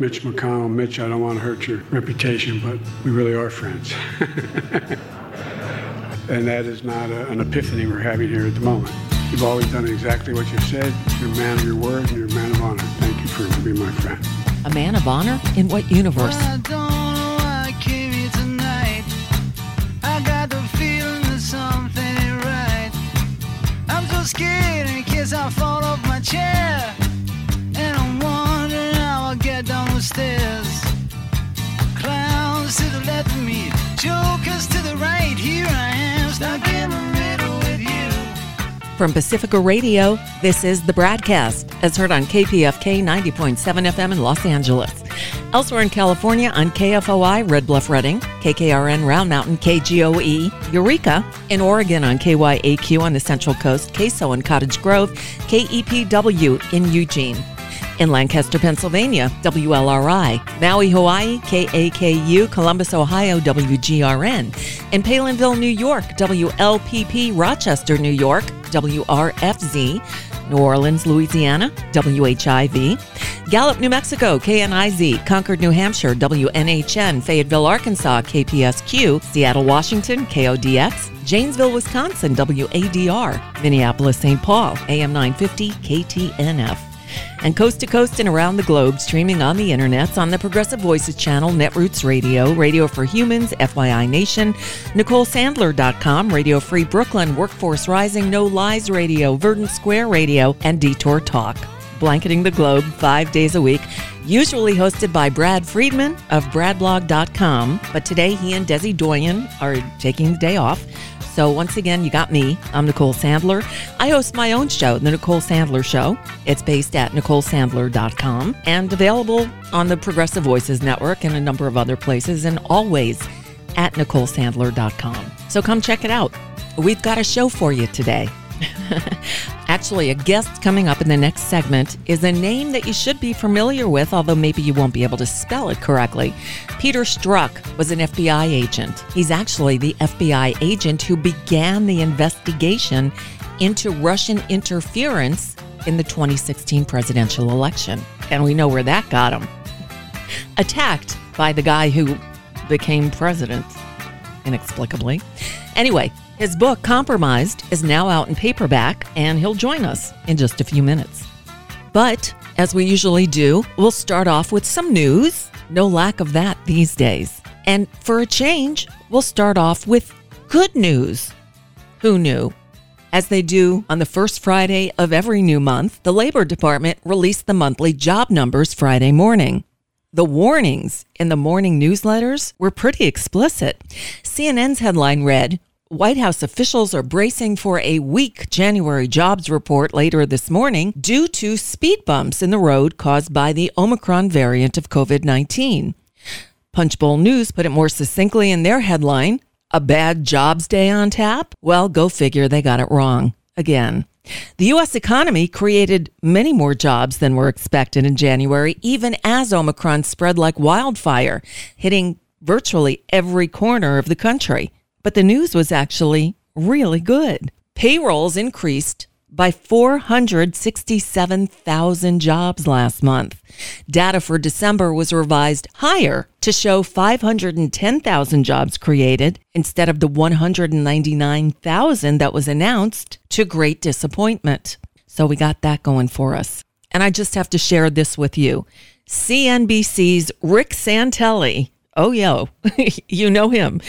Mitch McConnell, Mitch, I don't want to hurt your reputation, but we really are friends. and that is not a, an epiphany we're having here at the moment. You've always done exactly what you said. You're a man of your word and you're a man of honor. Thank you for being my friend. A man of honor? In what universe? I don't know why I came here tonight. I got the feeling that something ain't right. I'm so scared in case I fall off my chair. Stairs. Clowns to the left of me, jokers to the right. Here I am, stuck in the middle with you. From Pacifica Radio, this is the BradCast, as heard on KPFK 90.7 FM in Los Angeles. Elsewhere in California on KFOI Red Bluff Redding, KKRN Round Mountain, KGOE Eureka. In Oregon on KYAQ on the Central Coast, KSO in Cottage Grove, KEPW in Eugene. In Lancaster, Pennsylvania, WLRI. Maui, Hawaii, KAKU. Columbus, Ohio, WGRN. In Palenville, New York, WLPP. Rochester, New York, WRFZ. New Orleans, Louisiana, WHIV. Gallup, New Mexico, KNIZ. Concord, New Hampshire, WNHN. Fayetteville, Arkansas, KPSQ. Seattle, Washington, KODX. Janesville, Wisconsin, WADR. Minneapolis, St. Paul, AM 950, KTNF and coast to coast and around the globe, streaming on the internets on the Progressive Voices channel, Netroots Radio, Radio for Humans, FYI Nation, NicoleSandler.com, Radio Free Brooklyn, Workforce Rising, No Lies Radio, Verdant Square Radio, and Detour Talk. Blanketing the globe five days a week, usually hosted by Brad Friedman of BradBlog.com. But today he and Desi Doyen are taking the day off. So once again, you got me. I'm Nicole Sandler. I host my own show, The Nicole Sandler Show. It's based at NicoleSandler.com and available on the Progressive Voices Network and a number of other places, and always at NicoleSandler.com. So come check it out. We've got a show for you today. Actually, a guest coming up in the next segment is a name that you should be familiar with, although maybe you won't be able to spell it correctly. Peter Strzok was an FBI agent. He's actually the FBI agent who began the investigation into Russian interference in the 2016 presidential election. And we know where that got him. Attacked by the guy who became president inexplicably. Anyway, his book, Compromised, is now out in paperback, and he'll join us in just a few minutes. But, as we usually do, we'll start off with some news. No lack of that these days. And for a change, we'll start off with good news. Who knew? As they do on the first Friday of every new month, the Labor Department released the monthly job numbers Friday morning. The warnings in the morning newsletters were pretty explicit. CNN's headline read White House officials are bracing for a weak January jobs report later this morning due to speed bumps in the road caused by the Omicron variant of COVID 19. Punchbowl News put it more succinctly in their headline A bad jobs day on tap? Well, go figure they got it wrong again. The U.S. economy created many more jobs than were expected in January, even as Omicron spread like wildfire, hitting virtually every corner of the country. But the news was actually really good. Payrolls increased by 467,000 jobs last month. Data for December was revised higher to show 510,000 jobs created instead of the 199,000 that was announced to great disappointment. So we got that going for us. And I just have to share this with you. CNBC's Rick Santelli, oh, yo, you know him.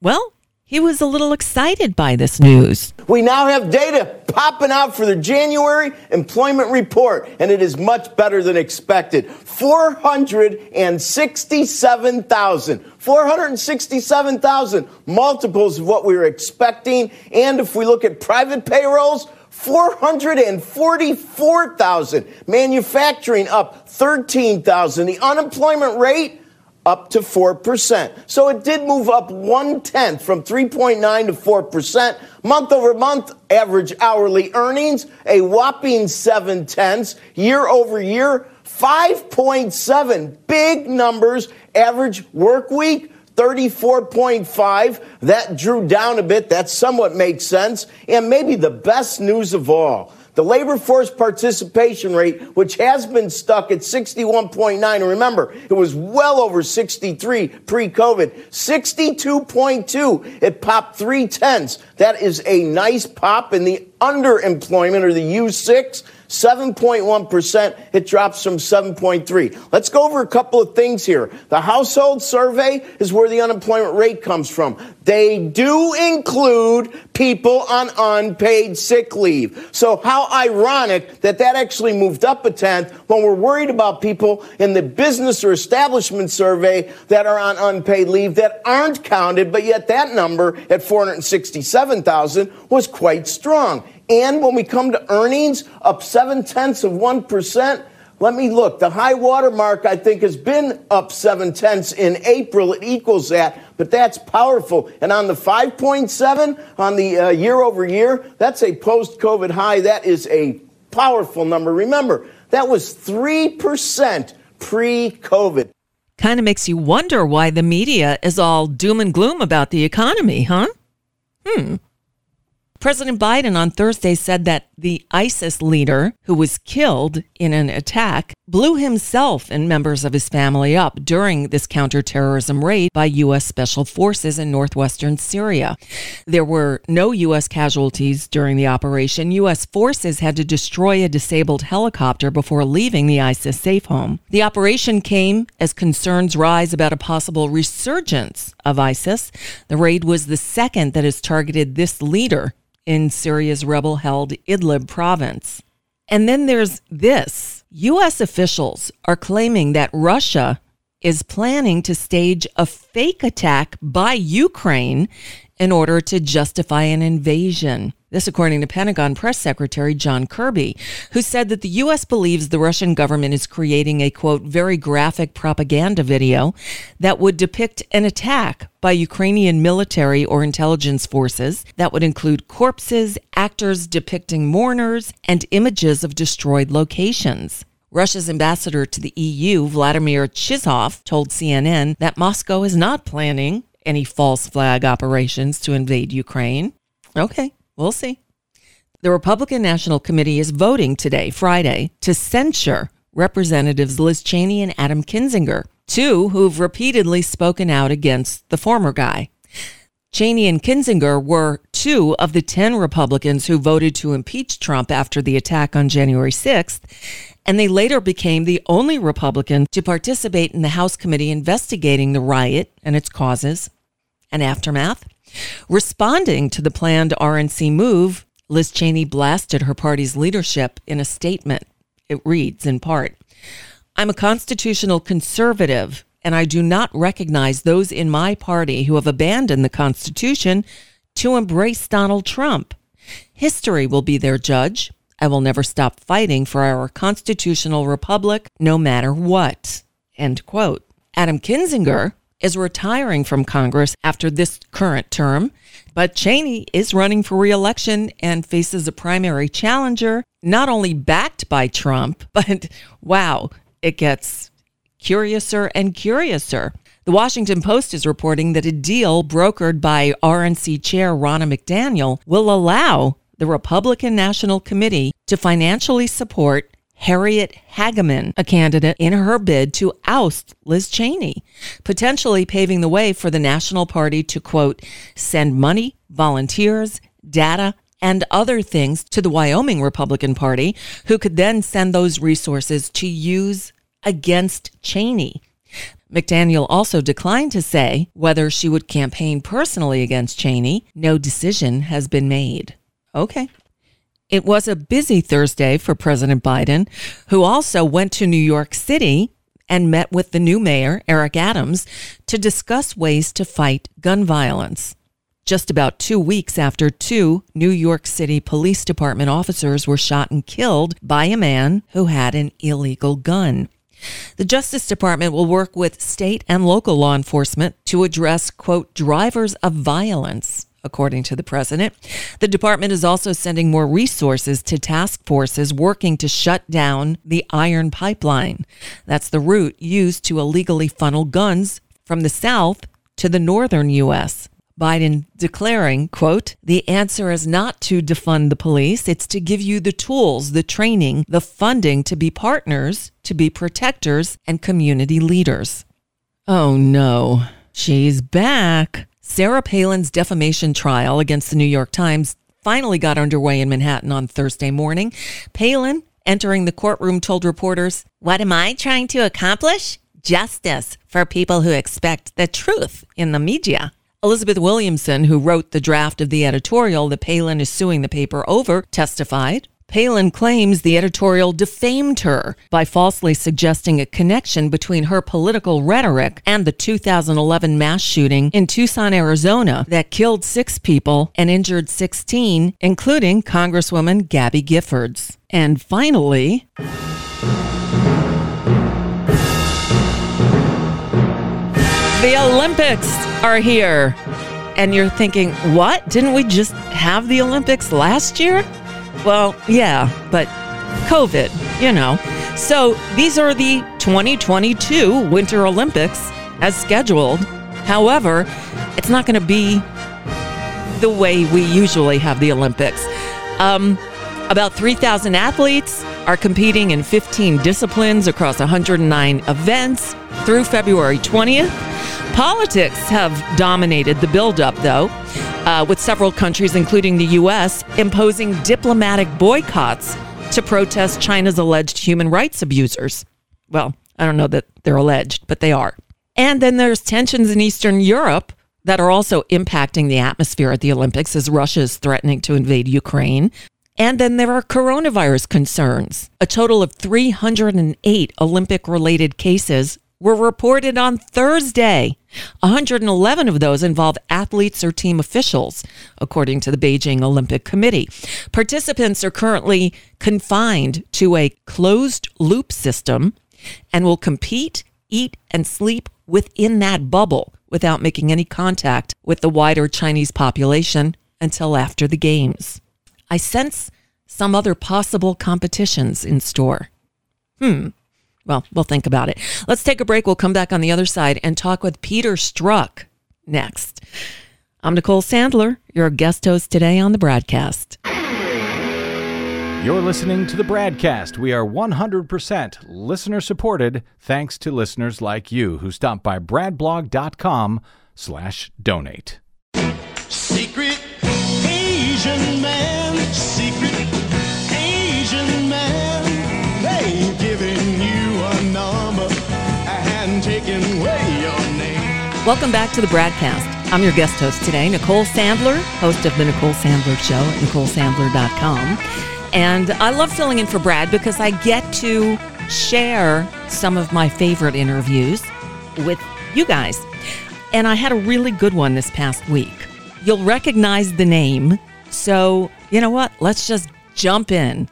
Well, he was a little excited by this news. We now have data popping out for the January employment report, and it is much better than expected. 467,000. 467,000 multiples of what we were expecting. And if we look at private payrolls, 444,000. Manufacturing up 13,000. The unemployment rate up to 4%. So it did move up one tenth from 3.9 to 4%. Month over month, average hourly earnings, a whopping seven tenths. Year over year, 5.7. Big numbers. Average work week, 34.5. That drew down a bit. That somewhat makes sense. And maybe the best news of all The labor force participation rate, which has been stuck at 61.9, and remember, it was well over 63 pre COVID, 62.2. It popped three tenths. That is a nice pop in the underemployment or the U6 7.1%. It drops from 7.3. Let's go over a couple of things here. The household survey is where the unemployment rate comes from. They do include people on unpaid sick leave. So how ironic that that actually moved up a tenth when we're worried about people in the business or establishment survey that are on unpaid leave that aren't counted, but yet that number at 467,000 was quite strong. And when we come to earnings, up seven tenths of 1%. Let me look. The high water mark, I think, has been up seven tenths in April. It equals that, but that's powerful. And on the 5.7 on the uh, year over year, that's a post COVID high. That is a powerful number. Remember, that was 3% pre COVID. Kind of makes you wonder why the media is all doom and gloom about the economy, huh? Hmm. President Biden on Thursday said that the ISIS leader who was killed in an attack blew himself and members of his family up during this counterterrorism raid by U.S. Special Forces in northwestern Syria. There were no U.S. casualties during the operation. U.S. forces had to destroy a disabled helicopter before leaving the ISIS safe home. The operation came as concerns rise about a possible resurgence of ISIS. The raid was the second that has targeted this leader in Syria's rebel held Idlib province. And then there's this U.S. officials are claiming that Russia is planning to stage a fake attack by Ukraine in order to justify an invasion. This, according to Pentagon Press Secretary John Kirby, who said that the U.S. believes the Russian government is creating a quote, very graphic propaganda video that would depict an attack by Ukrainian military or intelligence forces that would include corpses, actors depicting mourners, and images of destroyed locations. Russia's ambassador to the EU, Vladimir Chizhov, told CNN that Moscow is not planning any false flag operations to invade Ukraine. Okay, We'll see. The Republican National Committee is voting today, Friday, to censure Representatives Liz Cheney and Adam Kinzinger, two who've repeatedly spoken out against the former guy. Cheney and Kinzinger were two of the 10 Republicans who voted to impeach Trump after the attack on January 6th, and they later became the only Republican to participate in the House committee investigating the riot and its causes and aftermath. Responding to the planned RNC move, Liz Cheney blasted her party's leadership in a statement. It reads in part I'm a constitutional conservative, and I do not recognize those in my party who have abandoned the Constitution to embrace Donald Trump. History will be their judge. I will never stop fighting for our constitutional republic, no matter what. End quote. Adam Kinzinger, is retiring from Congress after this current term, but Cheney is running for reelection and faces a primary challenger, not only backed by Trump, but wow, it gets curiouser and curiouser. The Washington Post is reporting that a deal brokered by RNC Chair Ronna McDaniel will allow the Republican National Committee to financially support Harriet Hageman, a candidate in her bid to oust Liz Cheney, potentially paving the way for the National Party to, quote, send money, volunteers, data, and other things to the Wyoming Republican Party, who could then send those resources to use against Cheney. McDaniel also declined to say whether she would campaign personally against Cheney. No decision has been made. Okay. It was a busy Thursday for President Biden, who also went to New York City and met with the new mayor, Eric Adams, to discuss ways to fight gun violence. Just about two weeks after two New York City Police Department officers were shot and killed by a man who had an illegal gun. The Justice Department will work with state and local law enforcement to address, quote, drivers of violence according to the president. The department is also sending more resources to task forces working to shut down the iron pipeline. That's the route used to illegally funnel guns from the south to the northern U.S. Biden declaring, quote, the answer is not to defund the police. It's to give you the tools, the training, the funding to be partners, to be protectors and community leaders. Oh no, she's back. Sarah Palin's defamation trial against the New York Times finally got underway in Manhattan on Thursday morning. Palin, entering the courtroom, told reporters, What am I trying to accomplish? Justice for people who expect the truth in the media. Elizabeth Williamson, who wrote the draft of the editorial that Palin is suing the paper over, testified. Palin claims the editorial defamed her by falsely suggesting a connection between her political rhetoric and the 2011 mass shooting in Tucson, Arizona, that killed six people and injured 16, including Congresswoman Gabby Giffords. And finally, The Olympics are here. And you're thinking, what? Didn't we just have the Olympics last year? Well, yeah, but COVID, you know. So these are the 2022 Winter Olympics as scheduled. However, it's not going to be the way we usually have the Olympics. Um, about 3,000 athletes are competing in 15 disciplines across 109 events through February 20th. Politics have dominated the buildup, though, uh, with several countries, including the U.S., imposing diplomatic boycotts to protest China's alleged human rights abusers. Well, I don't know that they're alleged, but they are. And then there's tensions in Eastern Europe that are also impacting the atmosphere at the Olympics as Russia is threatening to invade Ukraine. And then there are coronavirus concerns. A total of 308 Olympic related cases were reported on Thursday. 111 of those involve athletes or team officials, according to the Beijing Olympic Committee. Participants are currently confined to a closed loop system and will compete, eat, and sleep within that bubble without making any contact with the wider Chinese population until after the Games. I sense some other possible competitions in store. Hmm. Well, we'll think about it. Let's take a break. We'll come back on the other side and talk with Peter Strzok next. I'm Nicole Sandler, your guest host today on the BradCast. You're listening to the BradCast. We are 100% listener supported thanks to listeners like you who stop by bradblog.com Welcome back to the BradCast. I'm your guest host today, Nicole Sandler, host of The Nicole Sandler Show at NicoleSandler.com. And I love filling in for Brad because I get to share some of my favorite interviews with you guys. And I had a really good one this past week. You'll recognize the name. So, you know what? Let's just jump in.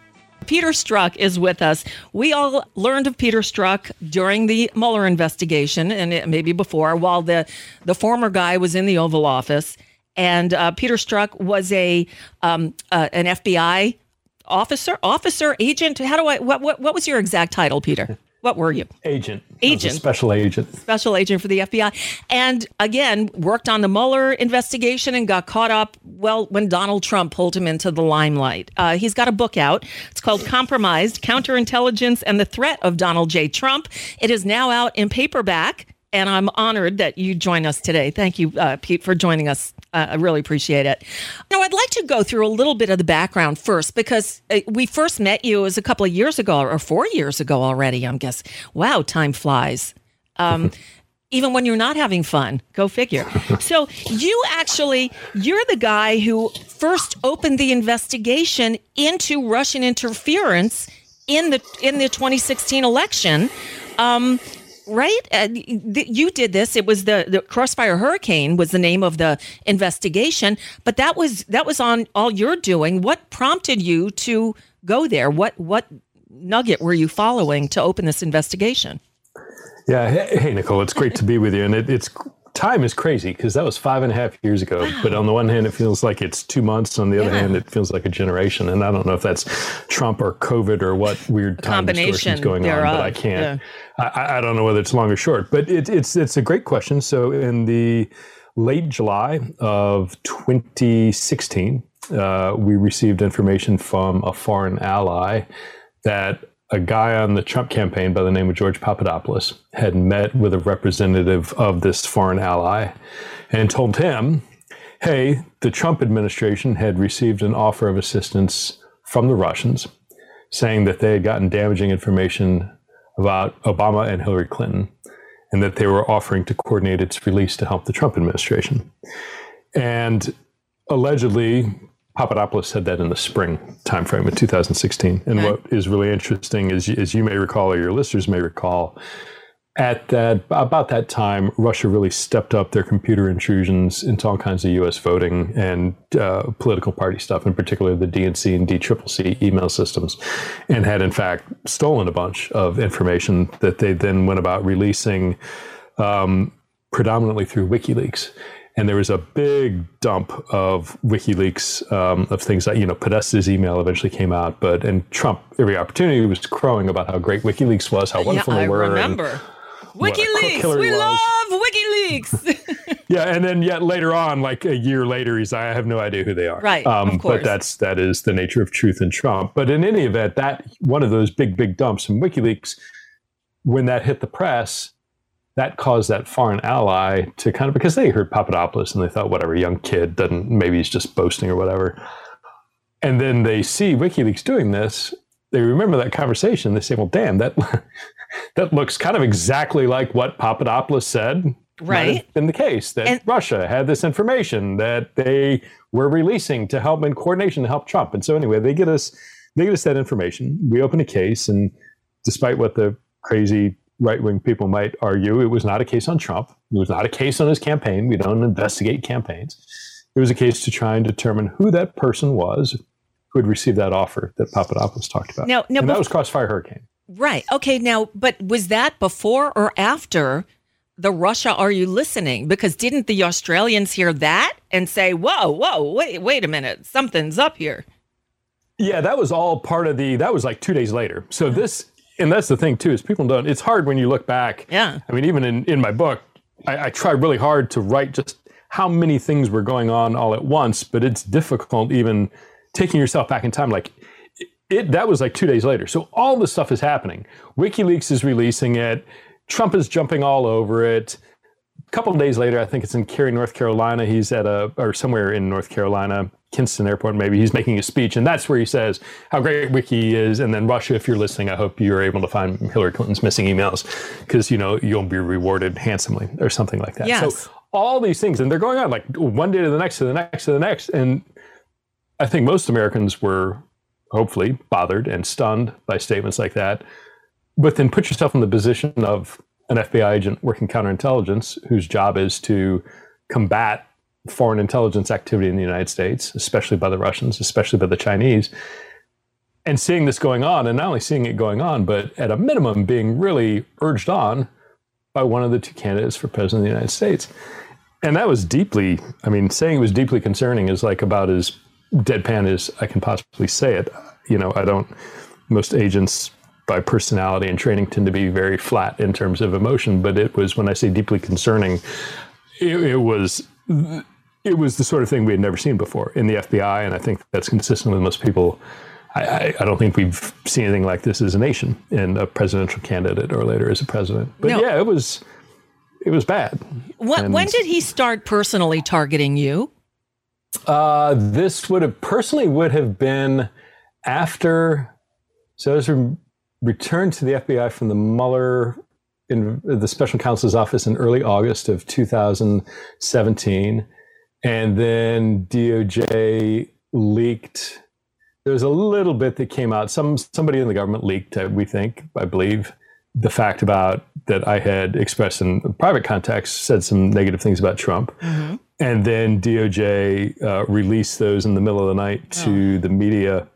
Peter Strzok is with us. We all learned of Peter Strzok during the Mueller investigation and maybe before, while the, the former guy was in the Oval Office. And uh, Peter Strzok was a um, uh, an FBI officer, officer, agent. How do I? What, what what was your exact title, Peter? What were you? agent. I was a Agent. special agent. special agent for the FBI. And again, worked on the Mueller investigation and got caught up, well, when Donald Trump pulled him into the limelight. Uh, he's got a book out. It's called Compromised Counterintelligence and the Threat of Donald J. Trump. It is now out in paperback. And I'm honored that you join us today. Thank you, uh, Pete, for joining us. Uh, I really appreciate it. Now, I'd like to go through a little bit of the background first because uh, we first met you as a couple of years ago or four years ago already, I'm guessing. Wow, time flies. Um, even when you're not having fun. Go figure. So you actually, you're the guy who first opened the investigation into Russian interference in the in the 2016 election. Um, right? Th- you did this. It was the, the Crossfire Hurricane was the name of the investigation, but that was that was on all you're doing. What prompted you to go there? What what nugget were you following to open this investigation? Yeah. Hey, hey, Nicole, it's great to be with you. And it, it's time is crazy because that was five and a half years ago. But on the one hand, it feels like it's two months. On the other Yeah. hand, it feels like a generation. And I don't know if that's Trump or COVID or what weird time combination distortions going on. But I can't. I, I don't know whether it's long or short. But it, it's it's a great question. So in the late July of 2016, uh, we received information from a foreign ally that a guy on the Trump campaign by the name of George Papadopoulos had met with a representative of this foreign ally and told him, hey, the Trump administration had received an offer of assistance from the Russians saying that they had gotten damaging information about Obama and Hillary Clinton and that they were offering to coordinate its release to help the Trump administration. And allegedly, Papadopoulos said that in the spring timeframe of 2016. And okay. what is really interesting is, as you may recall, or your listeners may recall, at that about that time, Russia really stepped up their computer intrusions into all kinds of U.S. voting and uh, political party stuff, in particular the DNC and DCCC email systems, and had in fact stolen a bunch of information that they then went about releasing, um, predominantly through WikiLeaks and there was a big dump of WikiLeaks um, of things that you know Podesta's email eventually came out, but and Trump every opportunity was crowing about how great WikiLeaks was, how wonderful yeah, they were. I remember. WikiLeaks, we was. love WikiLeaks. yeah, and then yet later on, like a year later, he's I have no idea who they are. Right, um, of course. But that's that is the nature of truth and Trump. But in any event, that one of those big big dumps from WikiLeaks, when that hit the press, that caused that foreign ally to kind of because they heard Papadopoulos and they thought whatever young kid doesn't maybe he's just boasting or whatever, and then they see WikiLeaks doing this. They remember that conversation. They say, "Well, damn that that looks kind of exactly like what Papadopoulos said." Right, in the case that and, Russia had this information that they were releasing to help in coordination to help Trump. And so anyway, they get us they get us that information. We open a case, and despite what the crazy right wing people might argue, it was not a case on Trump. It was not a case on his campaign. We don't investigate campaigns. It was a case to try and determine who that person was who had received that offer that Papadopoulos talked about. Now, now and that was Crossfire Hurricane. Right. Okay. Now, but was that before or after the Russia Are You Listening? Because didn't the Australians hear that and say, whoa, whoa, wait, wait a minute, something's up here? Yeah, that was all part of the, that was like two days later. So this and that's the thing too is people don't. It's hard when you look back. Yeah. I mean, even in in my book, I, I try really hard to write just how many things were going on all at once, but it's difficult even taking yourself back in time. Like it, that was like two days later. So all this stuff is happening. WikiLeaks is releasing it. Trump is jumping all over it. A couple of days later, I think it's in Cary, North Carolina. He's at a or somewhere in North Carolina. Kinston Airport, maybe he's making a speech, and that's where he says how great Wiki is. And then Russia, if you're listening, I hope you're able to find Hillary Clinton's missing emails because you know you'll be rewarded handsomely or something like that. Yes. So all these things, and they're going on like one day to the next, to the next, to the next, and I think most Americans were hopefully bothered and stunned by statements like that. But then put yourself in the position of an FBI agent working counterintelligence whose job is to combat foreign intelligence activity in the United States, especially by the Russians, especially by the Chinese, and seeing this going on, and not only seeing it going on, but at a minimum being really urged on by one of the two candidates for president of the United States. And that was deeply, I mean, saying it was deeply concerning is like about as deadpan as I can possibly say it. You know, I don't, most agents by personality and training tend to be very flat in terms of emotion, but it was, when I say deeply concerning, it, it was it was the sort of thing we had never seen before in the FBI, and I think that's consistent with most people. I, I, I, don't think we've seen anything like this as a nation in a presidential candidate or later as a president. But no. yeah, it was it was bad. When, when did he start personally targeting you? Uh, this would have personally would have been after. So I was re- returned to the FBI from the Mueller in the special counsel's office in early August of 2017. And then DOJ leaked. There was a little bit that came out. Some somebody in the government leaked, uh, we think, I believe, the fact about that I had expressed in private context, said some negative things about Trump. Mm-hmm. And then DOJ uh, released those in the middle of the night to oh. the media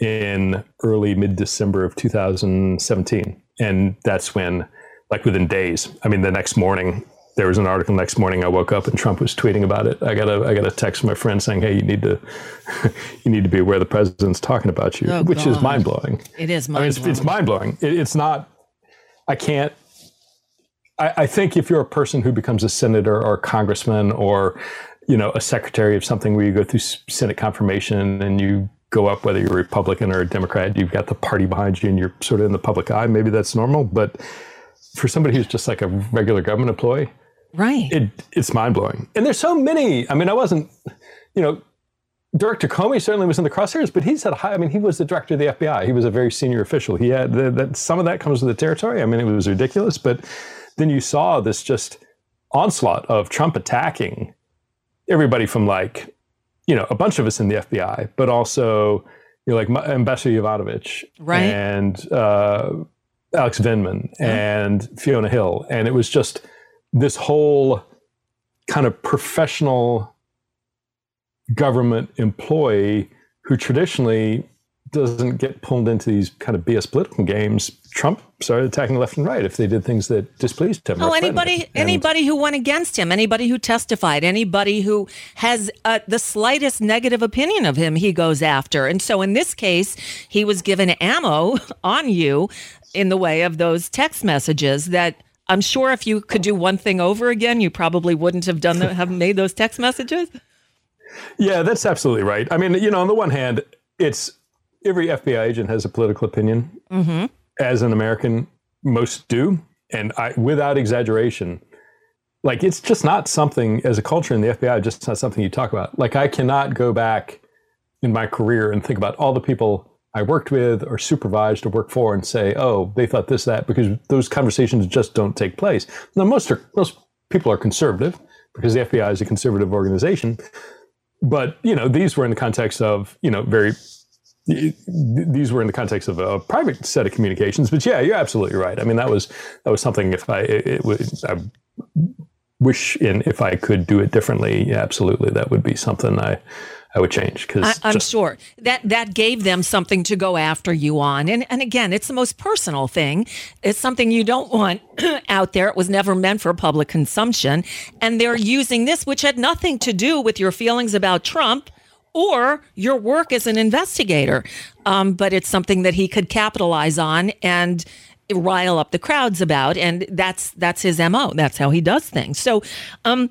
in early mid December of 2017. And that's when like within days. I mean, the next morning there was an article. Next morning, I woke up and Trump was tweeting about it. I got a I got a text from my friend saying, "Hey, you need to you need to be aware the president's talking about you," oh, which God. is mind blowing. It is mind. I mean, it's, it's mind blowing. It, it's not. I can't. I, I think if you're a person who becomes a senator or a congressman or you know a secretary of something where you go through Senate confirmation and you go up whether you're a Republican or a Democrat, you've got the party behind you and you're sort of in the public eye. Maybe that's normal, but for somebody who's just like a regular government employee, Right. it it's mind blowing. And there's so many. I mean, I wasn't, you know, Director Comey certainly was in the crosshairs, but he's had a high. I mean, he was the director of the FBI. He was a very senior official. He had that some of that comes with the territory. I mean, it was ridiculous, but then you saw this just onslaught of Trump attacking everybody from like, you know, a bunch of us in the FBI, but also you know, like Ambassador Yovanovitch Right. and uh, Alex Vindman and Fiona Hill, and it was just this whole kind of professional government employee who traditionally doesn't get pulled into these kind of BS political games. Trump started attacking left and right if they did things that displeased him. Oh, anybody. Anybody who went against him, anybody who testified, anybody who has uh, the slightest negative opinion of him, he goes after. And so, in this case, he was given ammo on you in the way of those text messages that. I'm sure if you could do one thing over again, you probably wouldn't have done the, have made those text messages. Yeah, that's absolutely right. I mean, you know, on the one hand, it's every FBI agent has a political opinion, as an American, most do, and I, without exaggeration, like it's just not something as a culture in the FBI, just not something you talk about. Like I cannot go back in my career and think about all the people I worked with or supervised or worked for and say, oh, they thought this, that, because those conversations just don't take place. Now, most are most people are conservative because the FBI is a conservative organization but you know these were in the context of you know very these were in the context of a private set of communications but yeah you're absolutely right i mean that was that was something if i it, it i wish in if i could do it differently yeah, absolutely that would be something i i would change because I'm sure that that gave them something to go after you on, and and again, it's the most personal thing. It's something you don't want out there. It was never meant for public consumption, and they're using this, which had nothing to do with your feelings about Trump or your work as an investigator, um, but it's something that he could capitalize on and rile up the crowds about, and that's that's his mo. That's how he does things. So, um,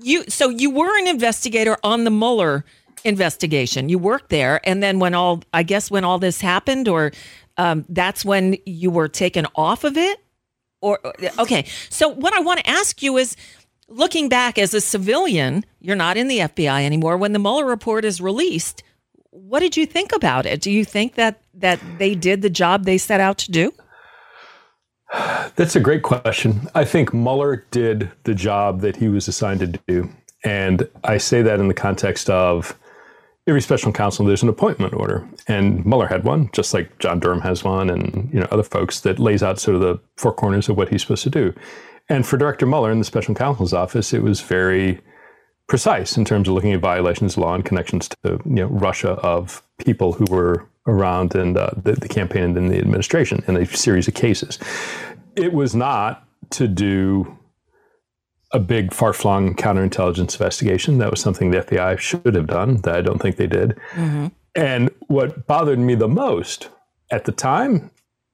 you so you were an investigator on the Mueller investigation. You worked there, and then when all I guess when all this happened, or um, that's when you were taken off of it. Or okay, so what I want to ask you is, looking back as a civilian, you're not in the FBI anymore. When the Mueller report is released, what did you think about it? Do you think that that they did the job they set out to do? That's a great question. I think Mueller did the job that he was assigned to do. And I say that in the context of every special counsel, there's an appointment order. And Mueller had one, just like John Durham has one and you know other folks that lays out sort of the four corners of what he's supposed to do. And for Director Mueller in the special counsel's office, it was very precise in terms of looking at violations of law and connections to you know Russia of people who were around in uh, the, the campaign and in the administration in a series of cases. It was not to do a big far-flung counterintelligence investigation. That was something the FBI should have done. That I don't think they did. And what bothered me the most at the time,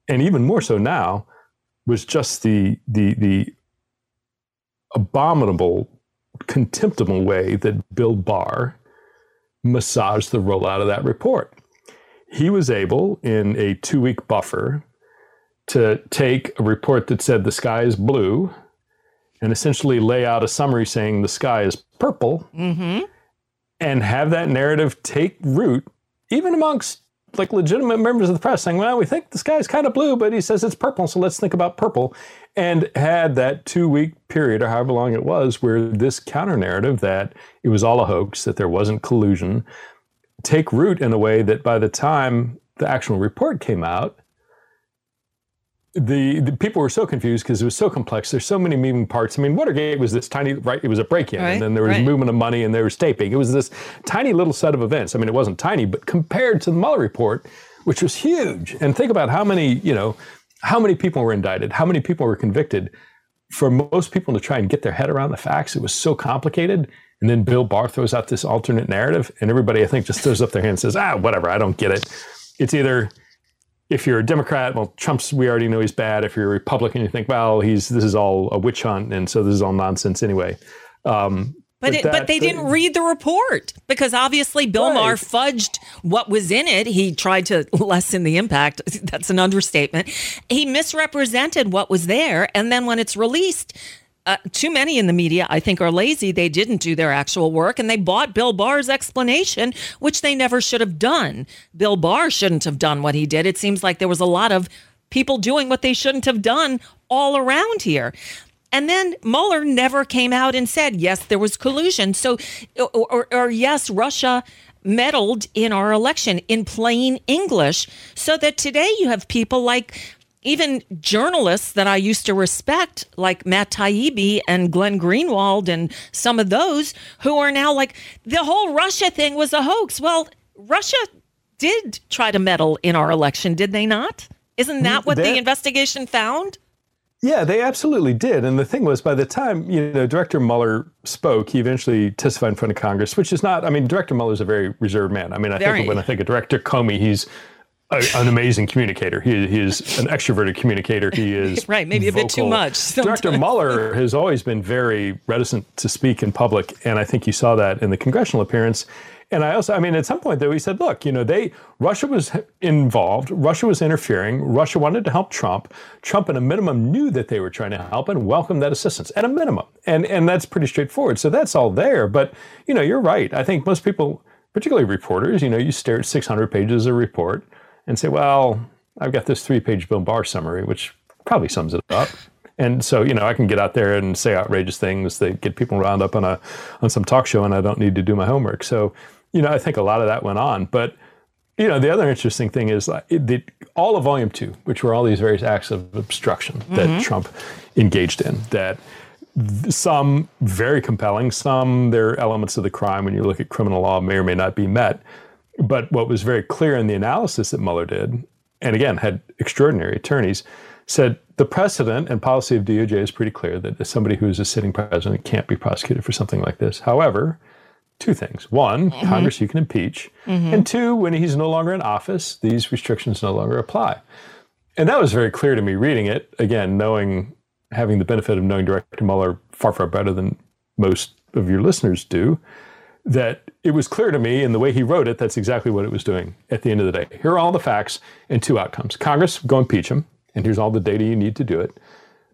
and even more so now, was just the the the abominable, contemptible way that Bill Barr massaged the rollout of that report. He was able, in a two week buffer, to take a report that said the sky is blue and essentially lay out a summary saying the sky is purple mm-hmm. and have that narrative take root, even amongst like legitimate members of the press saying, well, we think the sky is kind of blue, but he says it's purple, so let's think about purple. And had that two week period or however long it was where this counter narrative that it was all a hoax, that there wasn't collusion, take root in a way that by the time the actual report came out, the, the people were so confused because it was so complex. There's so many moving parts. I mean, Watergate was this tiny, right? It was a break-in, Right, and then there was right. movement of money, and there was taping. It was this tiny little set of events. I mean, it wasn't tiny, but compared to the Mueller report, which was huge, and think about how many, you know, how many people were indicted, how many people were convicted. For most people to try and get their head around the facts, it was so complicated. And then Bill Barr throws out this alternate narrative, and everybody, I think, just throws up their hand and says, "Ah, whatever, I don't get it." It's either if you're a Democrat, well, Trump's we already know he's bad. If you're a Republican, you think, well, he's this is all a witch hunt, and so this is all nonsense anyway. Um, but it, but they didn't read the report because obviously Bill Right. Barr fudged what was in it. He tried to lessen the impact. That's an understatement. He misrepresented what was there, and then when it's released. Uh, too many in the media, I think, are lazy. They didn't do their actual work and they bought Bill Barr's explanation, which they never should have done. Bill Barr shouldn't have done what he did. It seems like there was a lot of people doing what they shouldn't have done all around here. And then Mueller never came out and said, yes, there was collusion. So, or, or, or yes, Russia meddled in our election in plain English. So that today you have people like even journalists that I used to respect, like Matt Taibbi and Glenn Greenwald and some of those who are now like, the whole Russia thing was a hoax. Well, Russia did try to meddle in our election, did they not? Isn't that mm-hmm. what the investigation found? Yeah, they absolutely did. And the thing was, by the time you know Director Mueller spoke, he eventually testified in front of Congress, which is not. I mean, Director Mueller is a very reserved man. I mean, I Very. think when I think of Director Comey, he's a, an amazing communicator. He, he is an extroverted communicator. He is Right, maybe a bit too much sometimes. Director Mueller has always been very reticent to speak in public, and I think you saw that in the congressional appearance. And I also, I mean, at some point though, he said, "Look, you know, they Russia was involved. Russia was interfering. Russia wanted to help Trump. Trump, at a minimum, knew that they were trying to help and welcomed that assistance at a minimum. And and that's pretty straightforward. So that's all there. But you know, you're right. I think most people, particularly reporters, you know, you stare at 600 pages of report and say, well, I've got this three-page Bill Barr summary, which probably sums it up. And so, you know, I can get out there and say outrageous things that get people wound up on a on some talk show, and I don't need to do my homework. So, you know, I think a lot of that went on. But you know, the other interesting thing is the, all of Volume Two, which were all these various acts of obstruction that mm-hmm. Trump engaged in, that th- some very compelling, some there are elements of the crime when you look at criminal law may or may not be met. But what was very clear in the analysis that Mueller did, and again had extraordinary attorneys, said the precedent and policy of DOJ is pretty clear that somebody who is a sitting president can't be prosecuted for something like this. However, two things. One, mm-hmm. Congress you can impeach. Mm-hmm. And two, when he's no longer in office, these restrictions no longer apply. And that was very clear to me reading it. Again, knowing, having the benefit of knowing Director Mueller far, far better than most of your listeners do, that it was clear to me in the way he wrote it, that's exactly what it was doing at the end of the day. Here are all the facts and two outcomes. Congress, go impeach him, and here's all the data you need to do it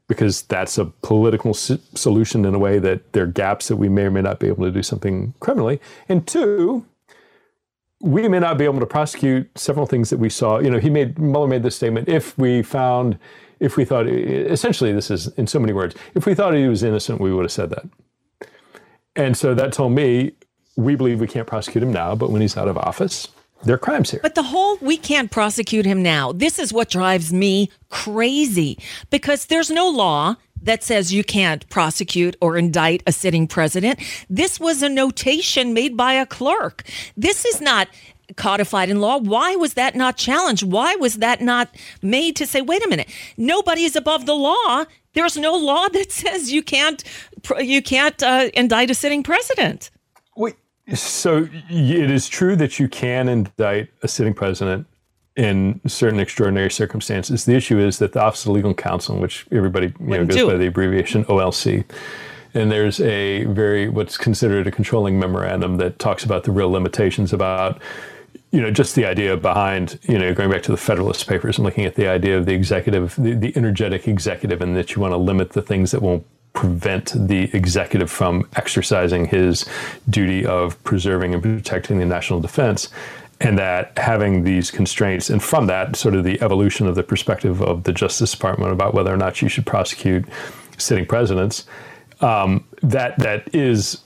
because that's a political solution in a way that there are gaps that we may or may not be able to do something criminally. And two, we may not be able to prosecute several things that we saw. You know, he made Mueller made this statement: if we found, if we thought, essentially, this is in so many words, if we thought he was innocent, we would have said that. And so that told me we believe we can't prosecute him now, but when he's out of office, there are crimes here. But the whole we can't prosecute him now. This is what drives me crazy because there's no law that says you can't prosecute or indict a sitting president. This was a notation made by a clerk. This is not codified in law. Why was that not challenged? Why was that not made to say, wait a minute, nobody is above the law. There's no law that says you can't you can't uh, indict a sitting president. So it is true that you can indict a sitting president in certain extraordinary circumstances. The issue is that the Office of Legal Counsel, which everybody you know, goes do by the abbreviation OLC, and there's a very what's considered a controlling memorandum that talks about the real limitations about you know just the idea behind you know going back to the Federalist Papers and looking at the idea of the executive, the, the energetic executive, and that you want to limit the things that will prevent the executive from exercising his duty of preserving and protecting the national defense. And that having these constraints, and from that, sort of the evolution of the perspective of the Justice Department about whether or not you should prosecute sitting presidents, um, that that is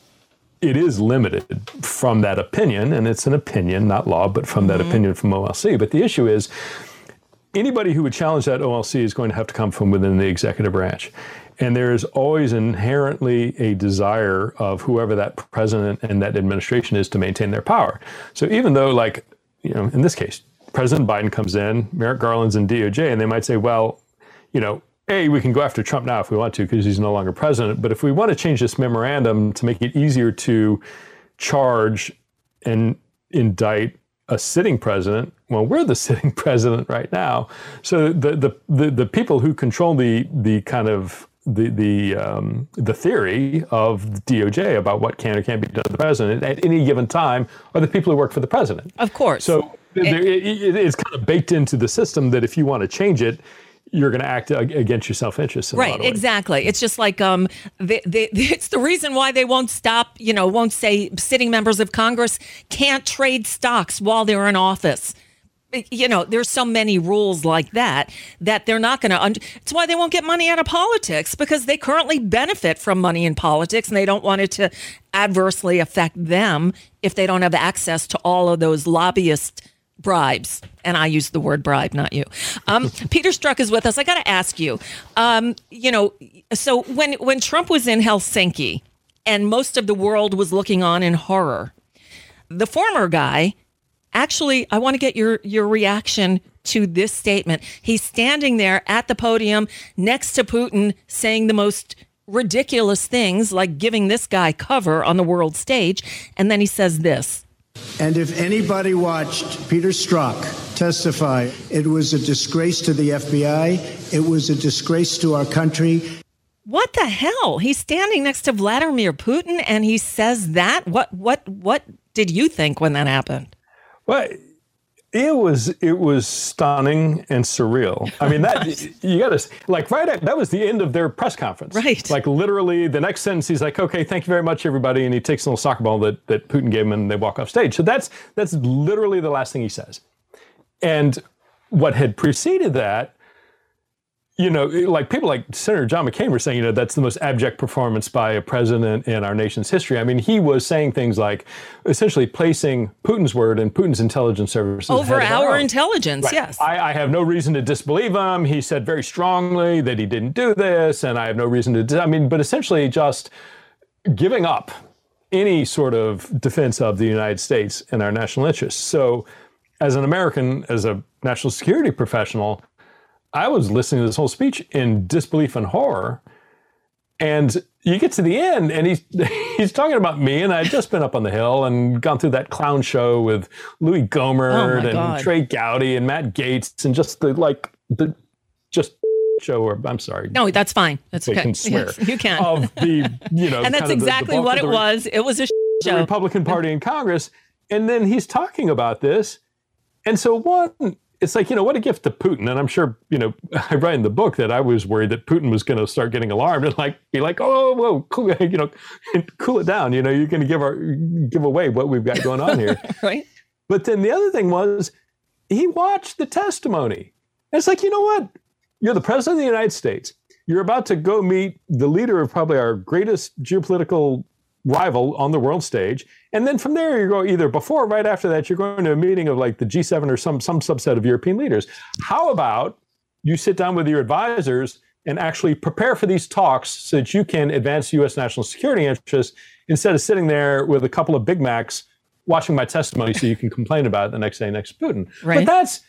it is limited from that opinion, and it's an opinion, not law, but from that opinion from OLC. But the issue is anybody who would challenge that OLC is going to have to come from within the executive branch. And there is always inherently a desire of whoever that president and that administration is to maintain their power. So even though, like, you know, in this case, President Biden comes in, Merrick Garland's in DOJ, and they might say, well, you know, A, we can go after Trump now if we want to because he's no longer president. But if we want to change this memorandum to make it easier to charge and indict a sitting president. Well, we're the sitting president right now. So the the the, the people who control the the kind of the the um, the theory of DOJ about what can or can't be done to the president at any given time are the people who work for the president. Of course. So it, it, it's kind of baked into the system that if you want to change it, you're going to act against your self-interest. right, exactly. It's just like um, they, they, it's the reason why they won't stop. You know, won't say sitting members of Congress can't trade stocks while they're in office. You know, there's so many rules like that that they're not going to. Un- it's why they won't get money out of politics because they currently benefit from money in politics, and they don't want it to adversely affect them if they don't have access to all of those lobbyist bribes. And I use the word bribe, not you. Um, Peter Strzok is with us. I got to ask you, um, you know, so when, when Trump was in Helsinki and most of the world was looking on in horror, the former guy actually, I want to get your, your reaction to this statement. He's standing there at the podium next to Putin saying the most ridiculous things like giving this guy cover on the world stage. And then he says this. And if anybody watched Peter Strzok testify, it was a disgrace to the FBI. It was a disgrace to our country. What the hell? He's standing next to Vladimir Putin and he says that? What what what did you think when that happened? Well, it was it was stunning and surreal. I mean that you got to like right at, that was the end of their press conference. Right. Like literally the next sentence he's like, "Okay, thank you very much everybody." And he takes a little soccer ball that that Putin gave him and they walk off stage. So that's that's literally the last thing he says. And what had preceded that you know, like people like Senator John McCain were saying, you know, that's the most abject performance by a president in our nation's history. I mean, he was saying things like essentially placing Putin's word and Putin's intelligence services over our, our intelligence. Right. Yes, I, I, have no reason to disbelieve him. He said very strongly that he didn't do this, and I have no reason to. Dis- I mean, but essentially just giving up any sort of defense of the United States and our national interests. So, as an American, as a national security professional I was listening to this whole speech in disbelief and horror. And you get to the end, and he's he's talking about me, and I'd just been up on the hill and gone through that clown show with Louis Gohmert oh and God. Trey Gowdy and Matt Gaetz, and just the like the just show where I'm sorry. No, that's fine. That's they okay. can swear Yes, you can. of the you know, and that's of the- the exactly what it was. It was a the show. Republican Party in Congress. And then he's talking about this. And so, one, it's like, you know, what a gift to Putin. And I'm sure, you know, I write in the book that I was worried that Putin was going to start getting alarmed and like be like, oh, whoa, cool, you know, cool it down. You know, you're going to give our give away what we've got going on here. right? But then the other thing was he watched the testimony. And it's like, you know what? You're the president of the United States. You're about to go meet the leader of probably our greatest geopolitical rival on the world stage. And then from there, you go either before or right after that, you're going to a meeting of like the G7 or some, some subset of European leaders. How about you sit down with your advisors and actually prepare for these talks so that you can advance U.S. national security interests instead of sitting there with a couple of Big Macs watching my testimony so you can complain about it the next day next Putin. Right. But that's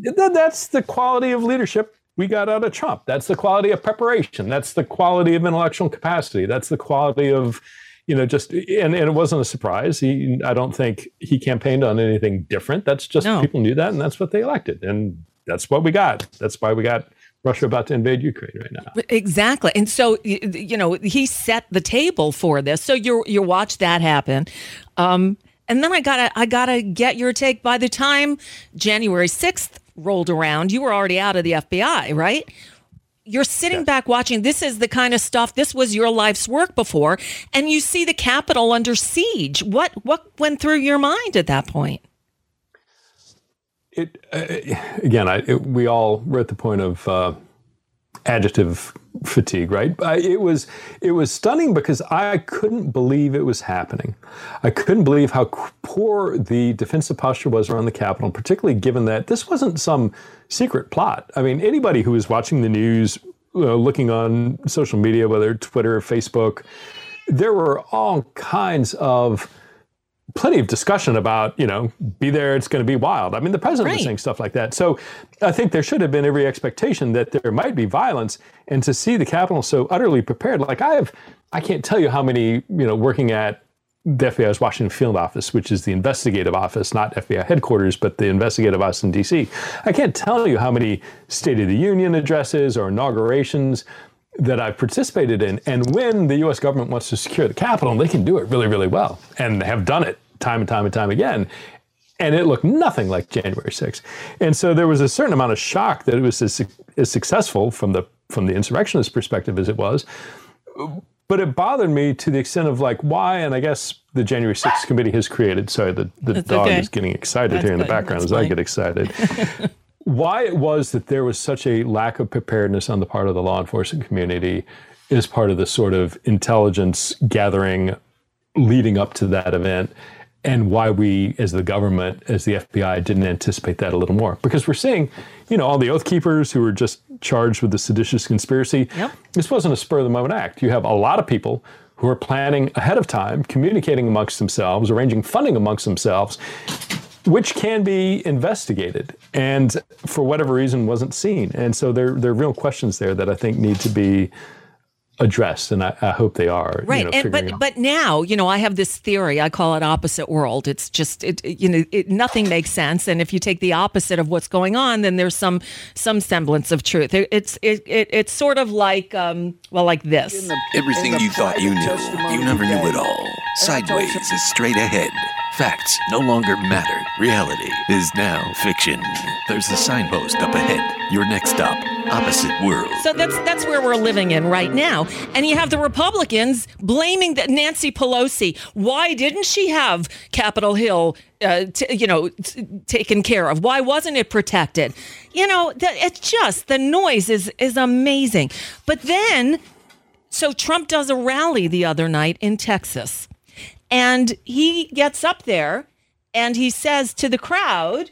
that, that's the quality of leadership we got out of Trump. That's the quality of preparation. That's the quality of intellectual capacity. That's the quality of, you know, just and, and it wasn't a surprise. He I don't think he campaigned on anything different. That's just No. people knew that and that's what they elected. And that's what we got. That's why we got Russia about to invade Ukraine right now. Exactly. And so you know, he set the table for this. So you you watch that happen. Um and then I gotta I gotta get your take. By the time January sixth rolled around, you were already out of the FBI, right? You're sitting back watching. This is the kind of stuff. This was your life's work before, and you see the Capitol under siege. What what went through your mind at that point? it uh, again I, it, we all were at the point of uh, adjective fatigue right? It was it was stunning because i couldn't believe it was happening. I couldn't believe how poor the defensive posture was around the capitol particularly given that this wasn't some secret plot. I mean anybody who was watching the news uh, looking on social media whether twitter or facebook there were all kinds of plenty of discussion about, you know, be there, it's going to be wild. I mean, the president was saying stuff like that. So I think there should have been every expectation that there might be violence. And to see the Capitol so utterly prepared, like I have, I can't tell you how many, you know, working at the FBI's Washington Field Office, which is the investigative office, not FBI headquarters, but the investigative office in DC. I can't tell you how many State of the Union addresses or inaugurations that I've participated in. And when the US government wants to secure the Capitol, they can do it really, really well and they have done it time and time and time again. And it looked nothing like January 6th. And so there was a certain amount of shock that it was as, as successful from the from the insurrectionist perspective as it was but it bothered me to the extent of like why, and I guess the January 6th committee has created. Sorry, the, the That's dog okay. is getting excited That's here in the background That's as I get excited. why it was that there was such a lack of preparedness on the part of the law enforcement community is part of the sort of intelligence gathering leading up to that event and why we as the government as the fbi didn't anticipate that a little more. Because we're seeing you know all the oath keepers who were just charged with the seditious conspiracy. Yep. this wasn't a spur of the moment act. You have a lot of people who are planning ahead of time communicating amongst themselves arranging funding amongst themselves which can be investigated and for whatever reason wasn't seen and so there, there are real questions there that i think need to be addressed and i, I hope they are you Right, know, and but out- but now you know I have this theory. I call it opposite world. It's just it it- you know it, nothing makes sense, and if you take the opposite of what's going on, then there's some some semblance of truth. It, it's it, it it's sort of like um well like this. Everything you thought you knew, you never knew it all. Sideways is straight ahead. Facts no longer matter. Reality is now fiction. There's a signpost up ahead. Your next stop, opposite world. So that's that's where we're living in right now, and you have the Republicans blaming that Nancy Pelosi. Why didn't she have Capitol Hill, uh, t- you know, t- taken care of? Why wasn't it protected? You know, th- it's just the noise is is amazing. But then, so Trump does a rally the other night in Texas, and he gets up there and he says to the crowd.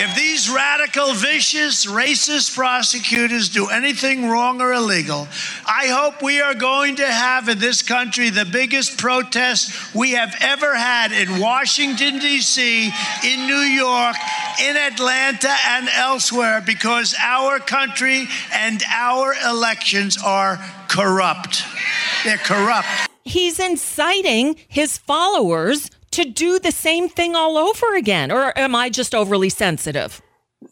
If these radical, vicious, racist prosecutors do anything wrong or illegal, I hope we are going to have in this country the biggest protest we have ever had in Washington, D.C., in New York, in Atlanta, and elsewhere because our country and our elections are corrupt. They're corrupt. He's inciting his followers to do the same thing all over again. Or am I just overly sensitive?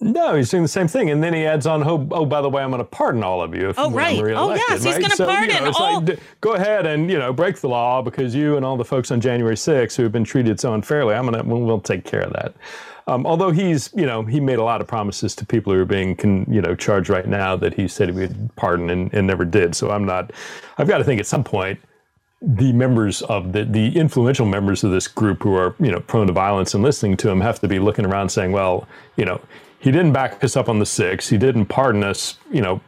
No, he's doing the same thing, and then he adds on, "Oh, oh by the way, I'm going to pardon all of you." If Oh, right. I'm Oh, yes, he's right? gonna So, you pardon know, it's all- like, d- go ahead and you know break the law because you and all the folks on January 6th who have been treated so unfairly. I'm gonna we'll, we'll take care of that. Um, although he's you know he made a lot of promises to people who are being con, you know charged right now that he said he would pardon and, and never did. So I'm not. I've got to think at some point the members of the the influential members of this group who are you know prone to violence and listening to him have to be looking around saying, well, you know, he didn't back us up on the six, he didn't pardon us, you know.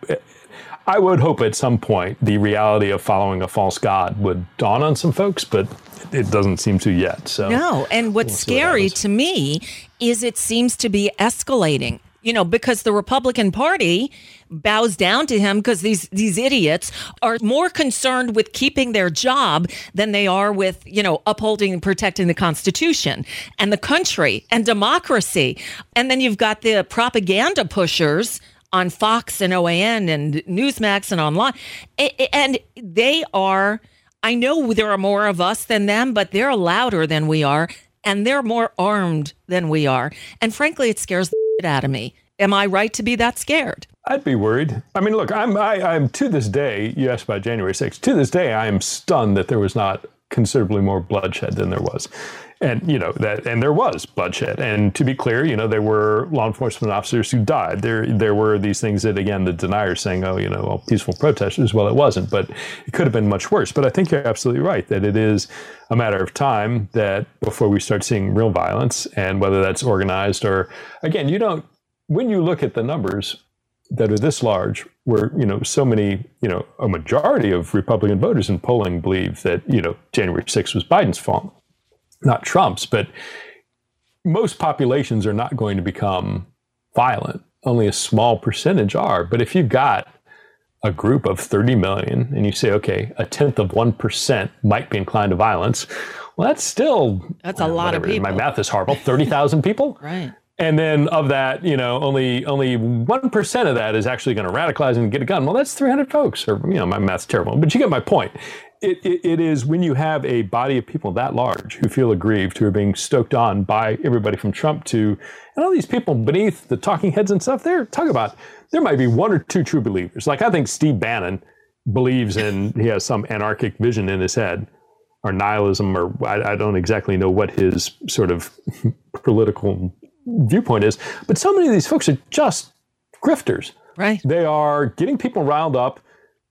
I would hope at some point the reality of following a false god would dawn on some folks, but it doesn't seem to yet. So No. And what's We'll see what scary to me is it seems to be escalating. You know, because the Republican Party bows down to him because these these idiots are more concerned with keeping their job than they are with, you know, upholding and protecting the Constitution and the country and democracy. And then you've got the propaganda pushers on Fox and OAN and Newsmax and online. And they are, I know there are more of us than them, but they're louder than we are and they're more armed than we are. And frankly, it scares the out of me. Am I right to be that scared? I'd be worried. I mean, look, I'm I, I'm to this day. You asked about January 6th. To this day, I am stunned that there was not considerably more bloodshed than there was, and you know that, and there was bloodshed. And to be clear, you know, there were law enforcement officers who died. There there were these things that again the deniers saying, oh, you know, well, peaceful protesters. Well, it wasn't, but it could have been much worse. But I think you're absolutely right that it is a matter of time that before we start seeing real violence, and whether that's organized or again, you don't when you look at the numbers that are this large, where you know so many, you know, a majority of Republican voters in polling believe that you know January 6th was Biden's fault, not Trump's. But most populations are not going to become violent. Only a small percentage are. But if you've got a group of 30 million and you say, okay, a tenth of 1% might be inclined to violence, well, that's still That's a lot of people. My math is horrible. 30,000 people? Right. And then of that, you know, only only one percent of that is actually going to radicalize and get a gun. Well, that's 300 folks, or you know, my math's terrible, but you get my point. It, it, it is when you have a body of people that large who feel aggrieved, who are being stoked on by everybody from Trump to, and all these people beneath the talking heads and stuff. There, talk about there might be one or two true believers. Like I think Steve Bannon believes in he has some anarchic vision in his head or nihilism or I, I, don't exactly know what his sort of political viewpoint is but so many of these folks are just grifters right they are getting people riled up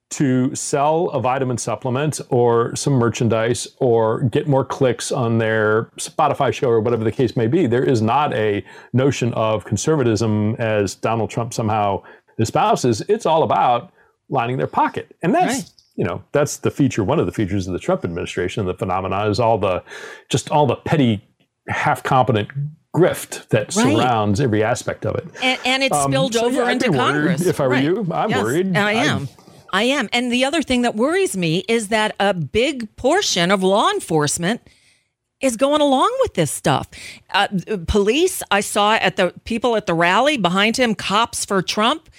to sell a vitamin supplement or some merchandise or get more clicks on their Spotify show or whatever the case may be. There is not a notion of conservatism as Donald Trump somehow espouses. It's all about lining their pocket. And that's right. you know, that's the feature, one of the features of the Trump administration, the phenomenon is all the just all the petty, half competent grift that right. surrounds every aspect of it. And, and it's um, spilled so over yeah, into Congress. If I were right. you, I'm yes, worried. I am. I'm, I am. And the other thing that worries me is that a big portion of law enforcement is going along with this stuff. Uh, police, I saw at the people at the rally behind him, cops for Trump.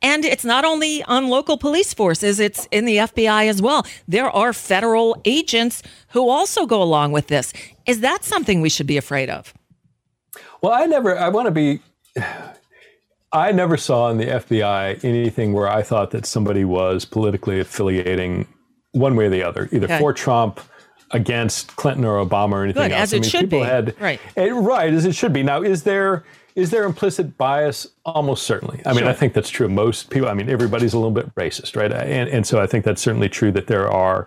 And it's not only on local police forces, it's in the FBI as well. There are federal agents who also go along with this. Is that something we should be afraid of? Well, I never, I want to be, I never saw in the FBI anything where I thought that somebody was politically affiliating one way or the other, either okay. for Trump, against Clinton or Obama or anything Good, else. As it I mean, should people be. Had, right. It, right, as it should be. Now, is there is there implicit bias? Almost certainly. I mean, I think that's true most people. I mean, everybody's a little bit racist, right? And, and so I think that's certainly true that there are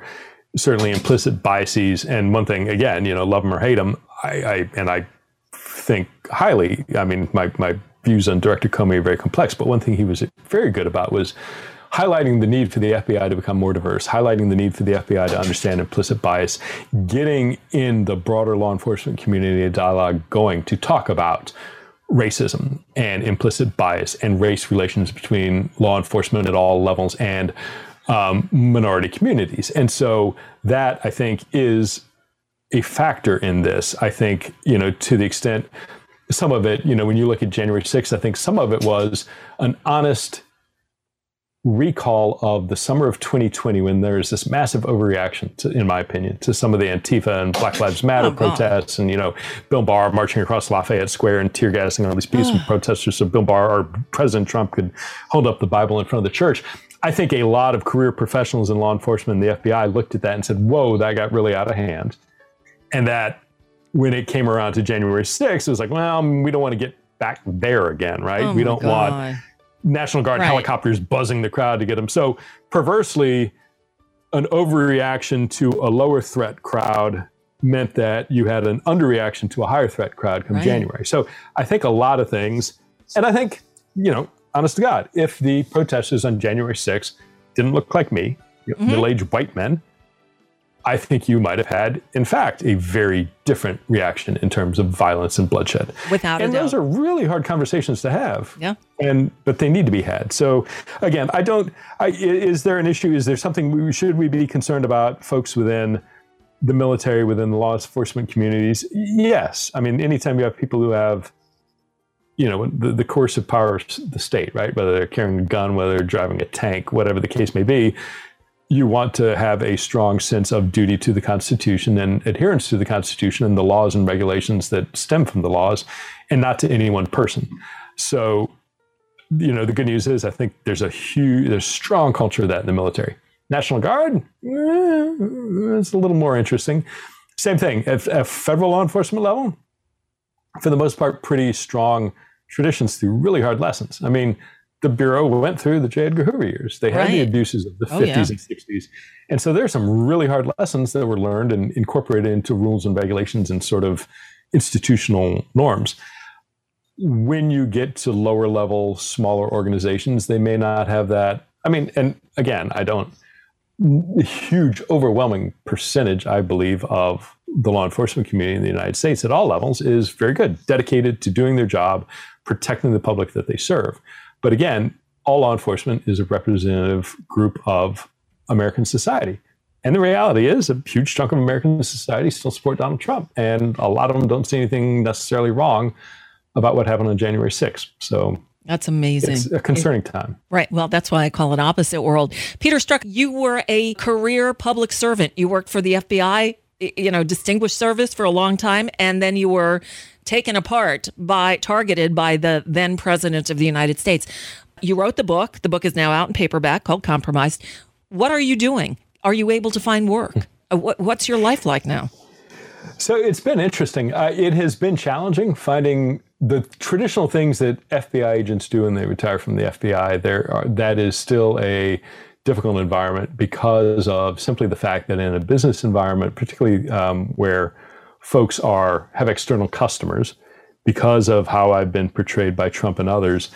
certainly implicit biases. And one thing, again, you know, love them or hate them, I, I and I think highly. I mean, my, my views on Director Comey are very complex, but one thing he was very good about was highlighting the need for the FBI to become more diverse, highlighting the need for the FBI to understand implicit bias, getting in the broader law enforcement community a dialogue going to talk about racism and implicit bias and race relations between law enforcement at all levels and um, minority communities. And so that I think is a factor in this. I think, you know, to the extent some of it, you know, when you look at January 6th, I think some of it was an honest recall of the summer of 2020 when there was this massive overreaction, to, in my opinion, to some of the Antifa and Black Lives Matter oh, protests, and you know, Bill Barr marching across Lafayette Square and tear gassing all these peaceful protesters, so Bill Barr or President Trump could hold up the Bible in front of the church. I think a lot of career professionals in law enforcement and the FBI looked at that and said, "Whoa, that got really out of hand," and that when it came around to January 6th, it was like, well, we don't want to get back there again, right? Oh we don't God. want National Guard Right. helicopters buzzing the crowd to get them. So perversely, an overreaction to a lower threat crowd meant that you had an underreaction to a higher threat crowd come Right. January. So I think a lot of things, and I think, you know, honest to God, if the protesters on January 6th didn't look like me, Mm-hmm. middle-aged white men, I think you might have had, in fact, a very different reaction in terms of violence and bloodshed. Without and those doubt. are really hard conversations to have. Yeah. And but they need to be had. So again, I don't. I, is there an issue? Is there something we should we be concerned about? Folks within the military, within the law enforcement communities. Yes. I mean, anytime you have people who have, you know, the, the of power of the state, right? Whether they're carrying a gun, whether they're driving a tank, whatever the case may be, you want to have a strong sense of duty to the Constitution and adherence to the Constitution and the laws and regulations that stem from the laws, and not to any one person. So, you know, the good news is I think there's a huge, there's strong culture of that in the military. National Guard, eh, it's a little more interesting. Same thing at, at federal law enforcement level. For the most part, pretty strong traditions through really hard lessons. I mean, the Bureau went through the J. Edgar Hoover years. They had the abuses of the Oh, 50s yeah. and 60s. And so there's some really hard lessons that were learned and incorporated into rules and regulations and sort of institutional norms. When you get to lower level, smaller organizations, they may not have that. I mean, and again, I don't, a huge, overwhelming percentage, I believe, of the law enforcement community in the United States at all levels is very good, dedicated to doing their job, protecting the public that they serve. But again, all law enforcement is a representative group of American society. And the reality is, a huge chunk of American society still support Donald Trump. And a lot of them don't see anything necessarily wrong about what happened on January 6th. So that's amazing. It's a concerning time. Right. Well, that's why I call it opposite world. Peter Strzok, you were a career public servant. You worked for the FBI, you know, distinguished service for a long time, and then you were taken apart by targeted by the then president of the United States. You wrote the book. The book is now out in paperback called Compromised. What are you doing? Are you able to find work? Uh, what's your life like now? So it's been interesting. Uh, it has been challenging finding the traditional things that FBI agents do when they retire from the FBI. There, are, that is still a difficult environment because of simply the fact that in a business environment, particularly um, where folks are have external customers, because of how I've been portrayed by Trump and others,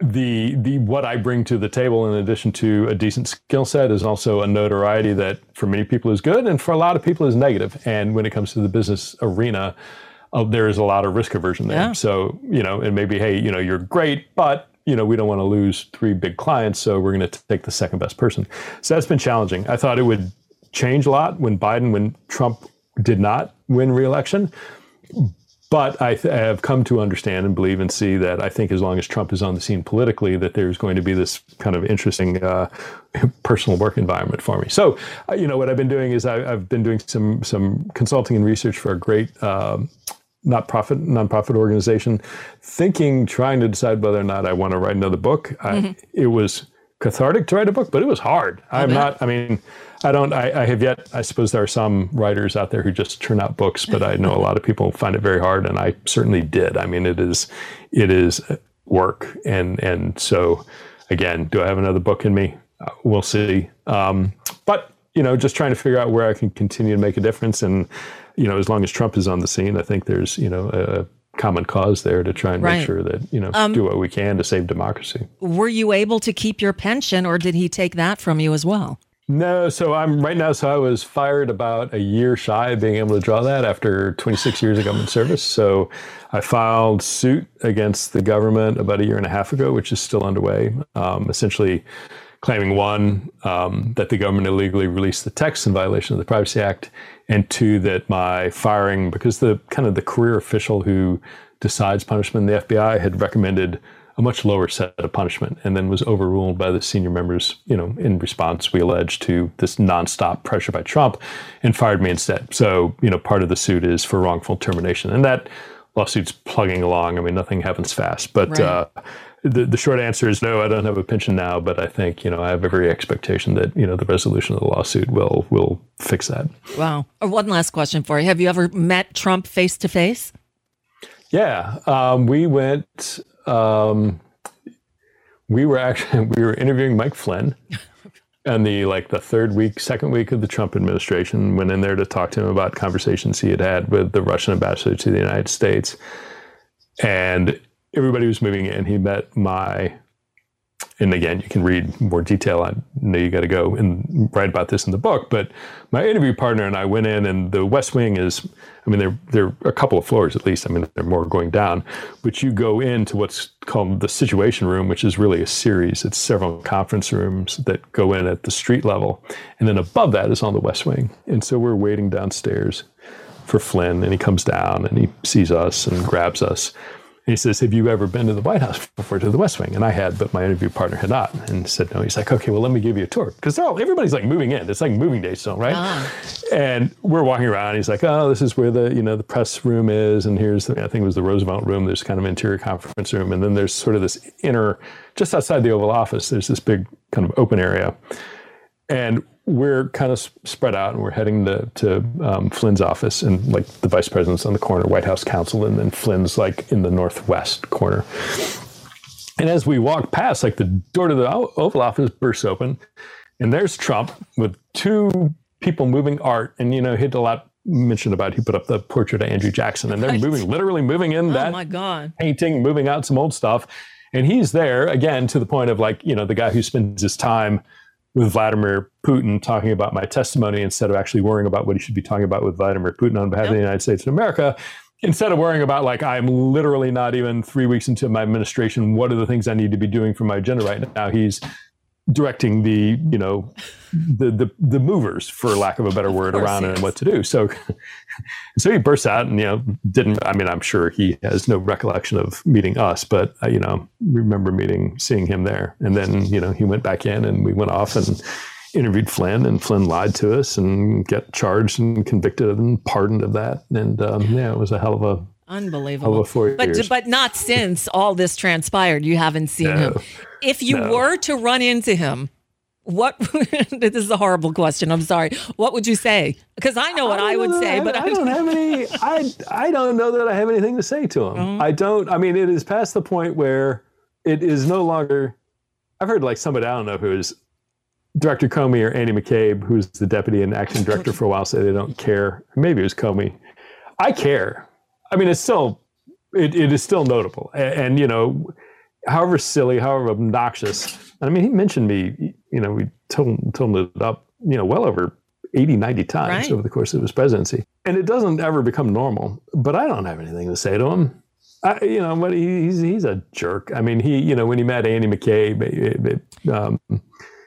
the the what I bring to the table in addition to a decent skill set is also a notoriety that for many people is good and for a lot of people is negative. And when it comes to the business arena, uh, there is a lot of risk aversion there. Yeah. So you know, and maybe hey, you know, you're great, but you know, we don't want to lose three big clients, so we're going to take the second best person. So that's been challenging. I thought it would change a lot when Biden, when Trump did not win re-election but I, th- I, have come to understand and believe and see that I think as long as Trump is on the scene politically, that there's going to be this kind of interesting uh, personal work environment for me. So, uh, you know, what I've been doing is I, have been doing some some consulting and research for a great. Um, not profit nonprofit organization, thinking, trying to decide whether or not I want to write another book. Mm-hmm. I, it was cathartic to write a book, but it was hard. I'm not. I mean, I don't. I, I, have yet. I suppose there are some writers out there who just turn out books, but I know a lot of people find it very hard, and I certainly did. I mean, it is, it is work, and and so again, do I have another book in me? Uh, we'll see. Um, but you know, just trying to figure out where I can continue to make a difference, and you know, as long as Trump is on the scene, I think there's you know a common cause there to try and right. make sure that you know um, do what we can to save democracy. Were you able to keep your pension, or did he take that from you as well? No, so I'm right now. So I was fired about a year shy of being able to draw that after 26 years of government service. So I filed suit against the government about a year and a half ago, which is still underway. Um, essentially, claiming one um, that the government illegally released the text in violation of the Privacy Act, and two that my firing because the kind of the career official who decides punishment in the FBI had recommended a much lower set of punishment and then was overruled by the senior members, you know, in response, we allege, to this nonstop pressure by Trump and fired me instead. So, you know, part of the suit is for wrongful termination. And that lawsuit's plugging along. I mean, nothing happens fast. But right. uh, the, the short answer is no, I don't have a pension now, but I think, you know, I have every expectation that, you know, the resolution of the lawsuit will will fix that. Wow. Uh, one last question for you. Have you ever met Trump face to face? Yeah. Um, we went um, we were actually we were interviewing Mike Flynn. and the like the third week, second week of the Trump administration, went in there to talk to him about conversations he had had with the Russian ambassador to the United States, and everybody was moving in. He met my and again, you can read more detail. I know you got to go and write about this in the book. But my interview partner and I went in, and the West Wing is, I mean, there there are a couple of floors at least. I mean, they're more going down. But you go into what's called the Situation Room, which is really a series. It's several conference rooms that go in at the street level, and then above that is on the West Wing. And so we're waiting downstairs for Flynn, and he comes down and he sees us and grabs us he says, Have you ever been to the White House before, to the West Wing? And I had, but my interview partner had not. And said, No. He's like, Okay, well, let me give you a tour. Because they're all, everybody's like moving in. It's like moving day still, right? Ah. And we're walking around. He's like, Oh, this is where the, you know, the press room is. And here's, the, I think it was the Roosevelt room. There's kind of interior conference room. And then there's sort of this inner, just outside the Oval Office, there's this big kind of open area. And we're kind of spread out and we're heading to, to um, Flynn's office and like the vice president's on the corner, White House counsel, and then Flynn's like in the northwest corner. And as we walk past, like the door to the Oval Office bursts open, and there's Trump with two people moving art. And you know, he had a lot mentioned about he put up the portrait of Andrew Jackson, and they're right. moving, literally moving in oh that my God. painting, moving out some old stuff. And he's there again to the point of like, you know, the guy who spends his time with Vladimir Putin talking about my testimony instead of actually worrying about what he should be talking about with Vladimir Putin on behalf yep. of the United States of America. Instead of worrying about like I'm literally not even three weeks into my administration, what are the things I need to be doing for my agenda right now? He's directing the you know the the, the movers for lack of a better word course around and what to do so so he bursts out and you know didn't i mean i'm sure he has no recollection of meeting us but uh, you know remember meeting seeing him there and then you know he went back in and we went off and interviewed flynn and flynn lied to us and got charged and convicted and pardoned of that and um, yeah it was a hell of a Unbelievable. But years. but not since all this transpired. You haven't seen him. If you No. were to run into him, what? this is a horrible question. I'm sorry. What would you say? Because I know what I, don't would say, that but I, I don't have any. I I don't know that I have anything to say to him. Mm-hmm. I don't. I mean, it is past the point where it is no longer. I've heard like somebody I don't know who is Director Comey or Andy McCabe, who's the deputy and acting director for a while, say they don't care. Maybe it was Comey. I care. I mean, it's still it, it is still notable, and, and you know, however silly, however obnoxious. I mean, he mentioned me. You know, we told told it up. You know, well over 80, 90 times Right. over the course of his presidency, and it doesn't ever become normal. But I don't have anything to say to him. I, you know, but he's he's a jerk. I mean, he you know when he met Andy McCabe, it- it, um,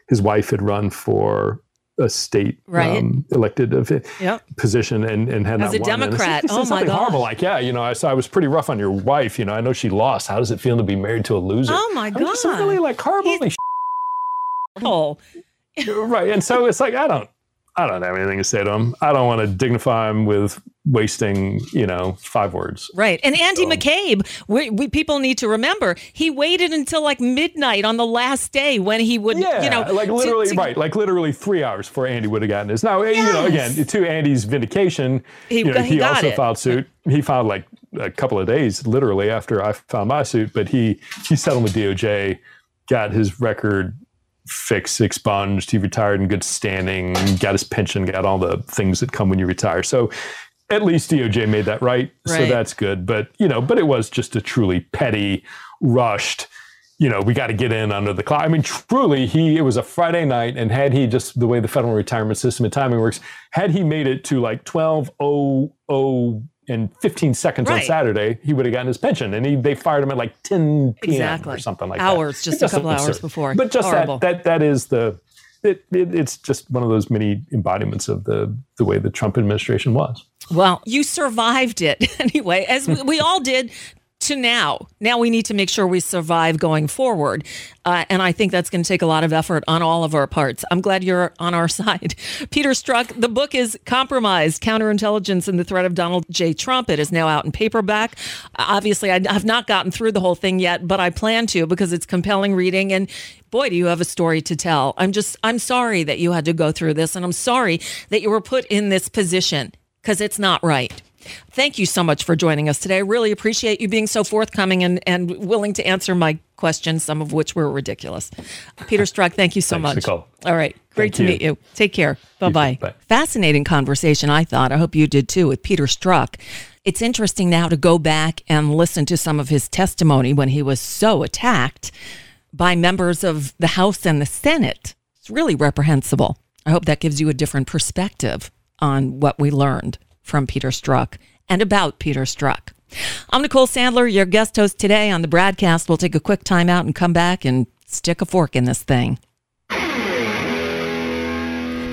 his wife had run for a state Right. um, elected of Yep. position and, and had that As not a won. It's- Democrat. said Oh, my something God. horrible like, yeah, you know, I saw I was pretty rough on your wife. You know, I know she lost. How does it feel to be married to a loser? Oh my God. I mean, just really like horrible He's- Oh, right. And so it's like I don't I don't have anything to say to him. I don't want to dignify him with wasting, you know, five words. right. And Andy McCabe, we, we people need to remember he waited until like midnight on the last day when he would, Yeah, you know, like literally, to- right, like literally three hours before Andy would have gotten his. Now, you know, again, to Andy's vindication, He- you know, he he, also it. filed suit. He filed like a couple of days, literally after I filed my suit, but he he settled with DOJ, got his record fixed, expunged. He retired in good standing, got his pension, got all the things that come when you retire. So. At least DOJ made that right, so that's good. But you know, but it was just a truly petty, rushed, you know, we got to get in under the clock. I mean, truly, he it was a Friday night, and had he just the way the federal retirement system and timing works, had he made it to like twelve oh oh and fifteen seconds on Saturday, he would have gotten his pension, and he they fired him at like ten p.m. Exactly. or something like Hours, that. just a couple hours before. But just Horrible. that that that is the. It, it, it's just one of those many embodiments of the the way the Trump administration was. Well, you survived it anyway, as we, we all did to now. Now we need to make sure we survive going forward. Uh, and I think that's going to take a lot of effort on all of our parts. I'm glad you're on our side. Peter Strzok, the book is Compromised Counterintelligence and the Threat of Donald J. Trump. It is now out in paperback. Obviously, I have not gotten through the whole thing yet, but I plan to because it's compelling reading. And boy, do you have a story to tell. I'm just, I'm sorry that you had to go through this. And I'm sorry that you were put in this position because it's not right. Thank you so much for joining us today. I really appreciate you being so forthcoming and, and willing to answer my questions, some of which were ridiculous. Peter Strzok, thank you so Thanks, much. Nicole. All right. Great Thank to you. meet you. Take care. Bye bye. Fascinating conversation, I thought. I hope you did too with Peter Strzok. It's interesting now to go back and listen to some of his testimony when he was so attacked by members of the House and the Senate. It's really reprehensible. I hope that gives you a different perspective on what we learned from Peter Strzok and about Peter Strzok. I'm Nicole Sandler, your guest host today on the BradCast. We'll take a quick time out and come back and stick a fork in this thing.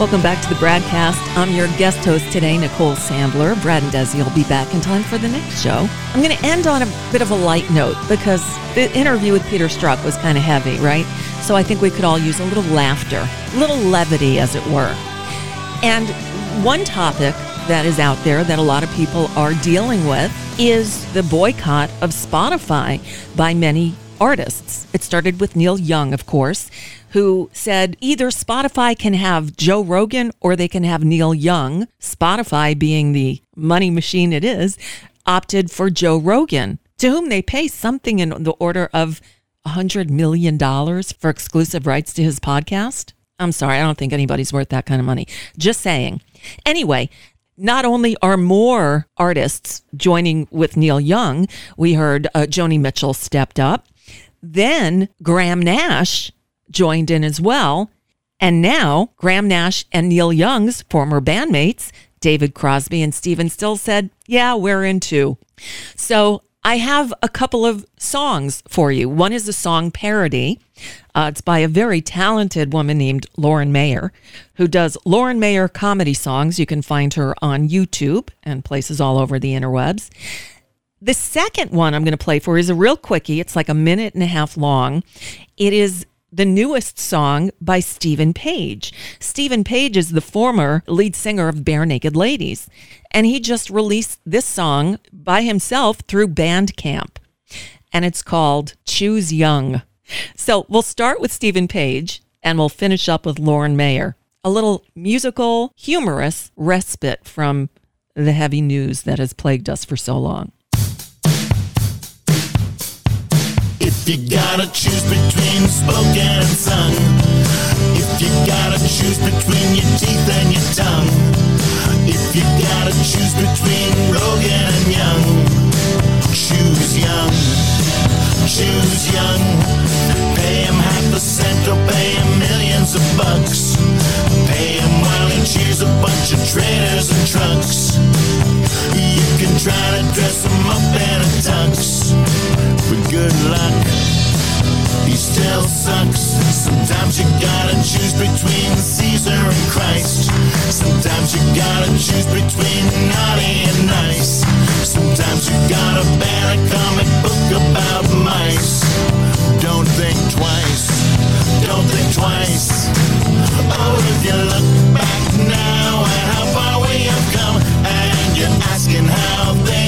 Welcome back to the BradCast. I'm your guest host today, Nicole Sandler. Brad and Desi will be back in time for the next show. I'm going to end on a bit of a light note because the interview with Peter Strzok was kind of heavy, right? So I think we could all use a little laughter, a little levity, as it were. And one topic that is out there that a lot of people are dealing with is the boycott of Spotify by many artists. It started with Neil Young, of course, who said either Spotify can have Joe Rogan or they can have Neil Young. Spotify, being the money machine it is, opted for Joe Rogan, to whom they pay something in the order of $100 million for exclusive rights to his podcast. I'm sorry, I don't think anybody's worth that kind of money. Just saying. Anyway, not only are more artists joining with Neil Young, we heard uh, Joni Mitchell stepped up. Then Graham Nash joined in as well. And now Graham Nash and Neil Young's former bandmates, David Crosby and Stephen Stills, said, Yeah, we're in too. So I have a couple of songs for you. One is a song parody. Uh, it's by a very talented woman named Lauren Mayer, who does Lauren Mayer comedy songs. You can find her on YouTube and places all over the interwebs. The second one I'm going to play for is a real quickie. It's like a minute and a half long. It is the newest song by Steven Page. Steven Page is the former lead singer of Barenaked Ladies, and he just released this song by himself through Bandcamp, and it's called Choose Young. So we'll start with Steven Page, and we'll finish up with Lauren Mayer. A little musical, humorous respite from the heavy news that has plagued us for so long. If you gotta choose between spoken and sung, if you gotta choose between your teeth and your tongue, if you gotta choose between Rogan and Young, choose Young, choose Young. Pay him half a cent or pay him millions of bucks. Pay him cheers a bunch of trainers and trucks. You can try to dress him up in a tux, but good luck. He still sucks. Sometimes you gotta choose between Caesar and Christ. Sometimes you gotta choose between naughty and nice. Sometimes you gotta ban a comic book about mice. Don't think twice. Don't think twice. Oh, if you look back now at how far we have come, and you're asking how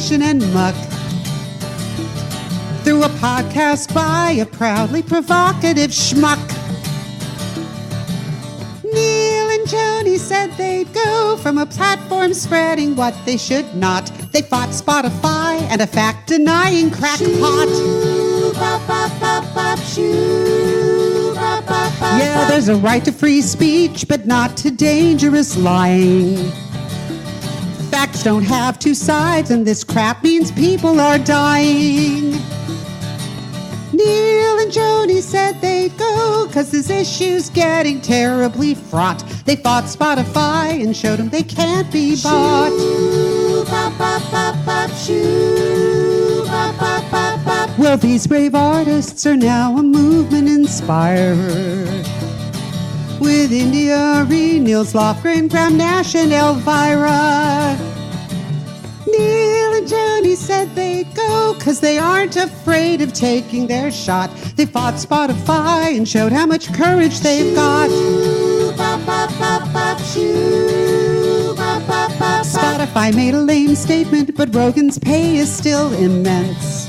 misinformation and muck through a podcast by a proudly provocative schmuck. Neil and Joni said they'd go from a platform spreading what they should not. They fought Spotify and a fact denying crackpot. Yeah, there's a right to free speech, but not to dangerous lying. Facts don't have two sides, and this crap means people are dying. Neil and Joni said they'd go, cause this issue's getting terribly fraught. They fought Spotify and showed them they can't be bought. Well, these brave artists are now a movement inspired. With India Ree, Nils Lofgren, Graham Nash, and Elvira. Neil said they'd go cause they aren't afraid of taking their shot. They fought Spotify and showed how much courage they've got. Spotify made a lame statement, but Rogan's pay is still immense.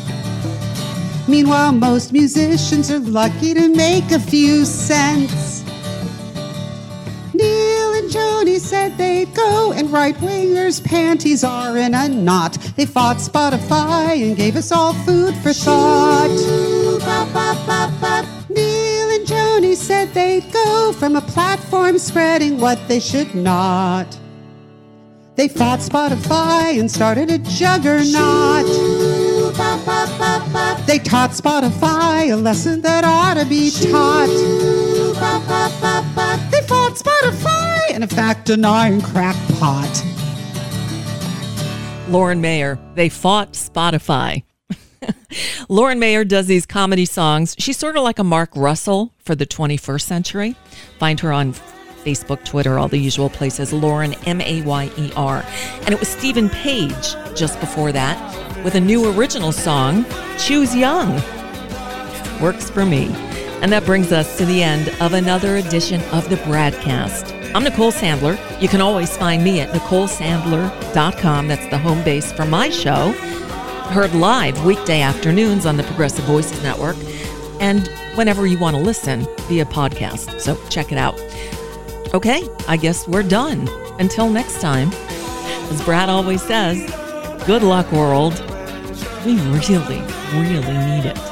Meanwhile, most musicians are lucky to make a few cents. Said they'd go, and right wingers' panties are in a knot. They fought Spotify and gave us all food for thought. Neil and Joni said they'd go from a platform spreading what they should not. They fought Spotify and started a juggernaut. They taught Spotify a lesson that ought to be taught. Fought Spotify and a fact denying crackpot. Lauren Mayer, they fought Spotify. Lauren Mayer does these comedy songs. She's sort of like a Mark Russell for the 21st century. Find her on Facebook, Twitter, all the usual places. Lauren, M A Y E R. And it was Steven Page just before that with a new original song, Choose Young. Works for me. And that brings us to the end of another edition of the BradCast. I'm Nicole Sandler. You can always find me at NicoleSandler.com. That's the home base for my show. Heard live weekday afternoons on the Progressive Voices Network and whenever you want to listen via podcast. So check it out. Okay, I guess we're done. Until next time, as Brad always says, good luck, world. We really, really need it.